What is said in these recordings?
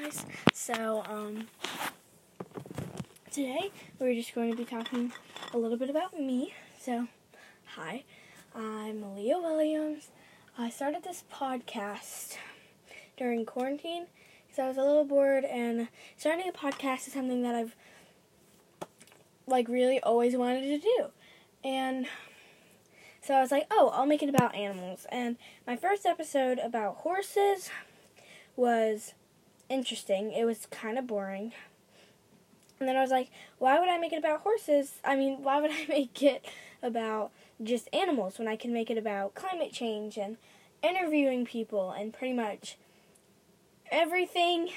guys. So, um, today we're just going to be talking a little bit about me. So, hi, I'm Leah Williams. I started this podcast during quarantine because I was a little bored, and starting a podcast is something that I've like really always wanted to do. And so I was like, oh, I'll make it about animals. And my first episode about horses was interesting. It was kind of boring. And then I was like, why would I make it about horses? I mean, why would I make it about just animals when I can make it about climate change and interviewing people and pretty much everything?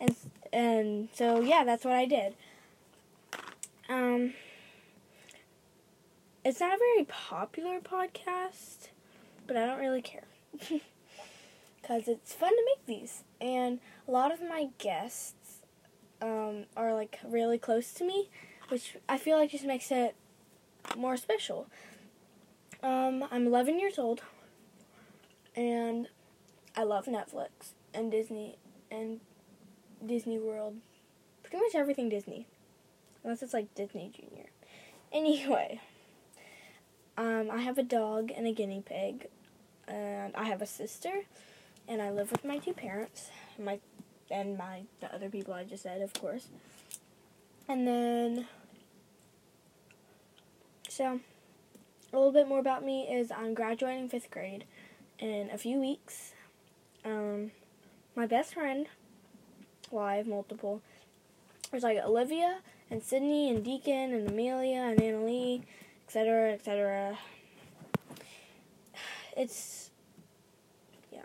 And and so yeah, that's what I did. Um it's not a very popular podcast, but I don't really care. because it's fun to make these. And a lot of my guests um, are like really close to me, which I feel like just makes it more special. Um, I'm 11 years old, and I love Netflix and Disney and Disney World. Pretty much everything Disney, unless it's like Disney Junior. Anyway, um, I have a dog and a guinea pig, and I have a sister and I live with my two parents, my and my the other people I just said, of course. And then so a little bit more about me is I'm graduating fifth grade in a few weeks. Um, my best friend, well, I have multiple. There's like Olivia and Sydney and Deacon and Amelia and Annalie, etc., etc. It's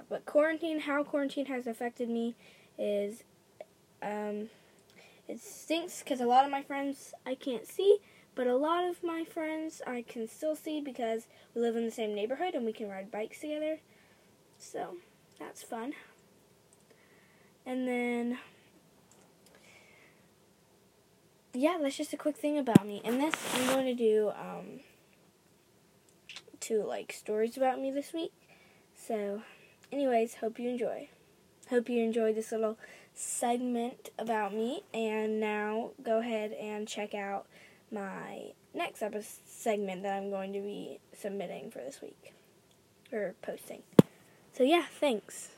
but quarantine, how quarantine has affected me is um, it stinks because a lot of my friends I can't see, but a lot of my friends I can still see because we live in the same neighborhood and we can ride bikes together. So that's fun. And then, yeah, that's just a quick thing about me. And this, I'm going to do um, two like stories about me this week. So anyways, hope you enjoy. Hope you enjoy this little segment about me. And now go ahead and check out my next episode segment that I'm going to be submitting for this week or posting. So, yeah, thanks.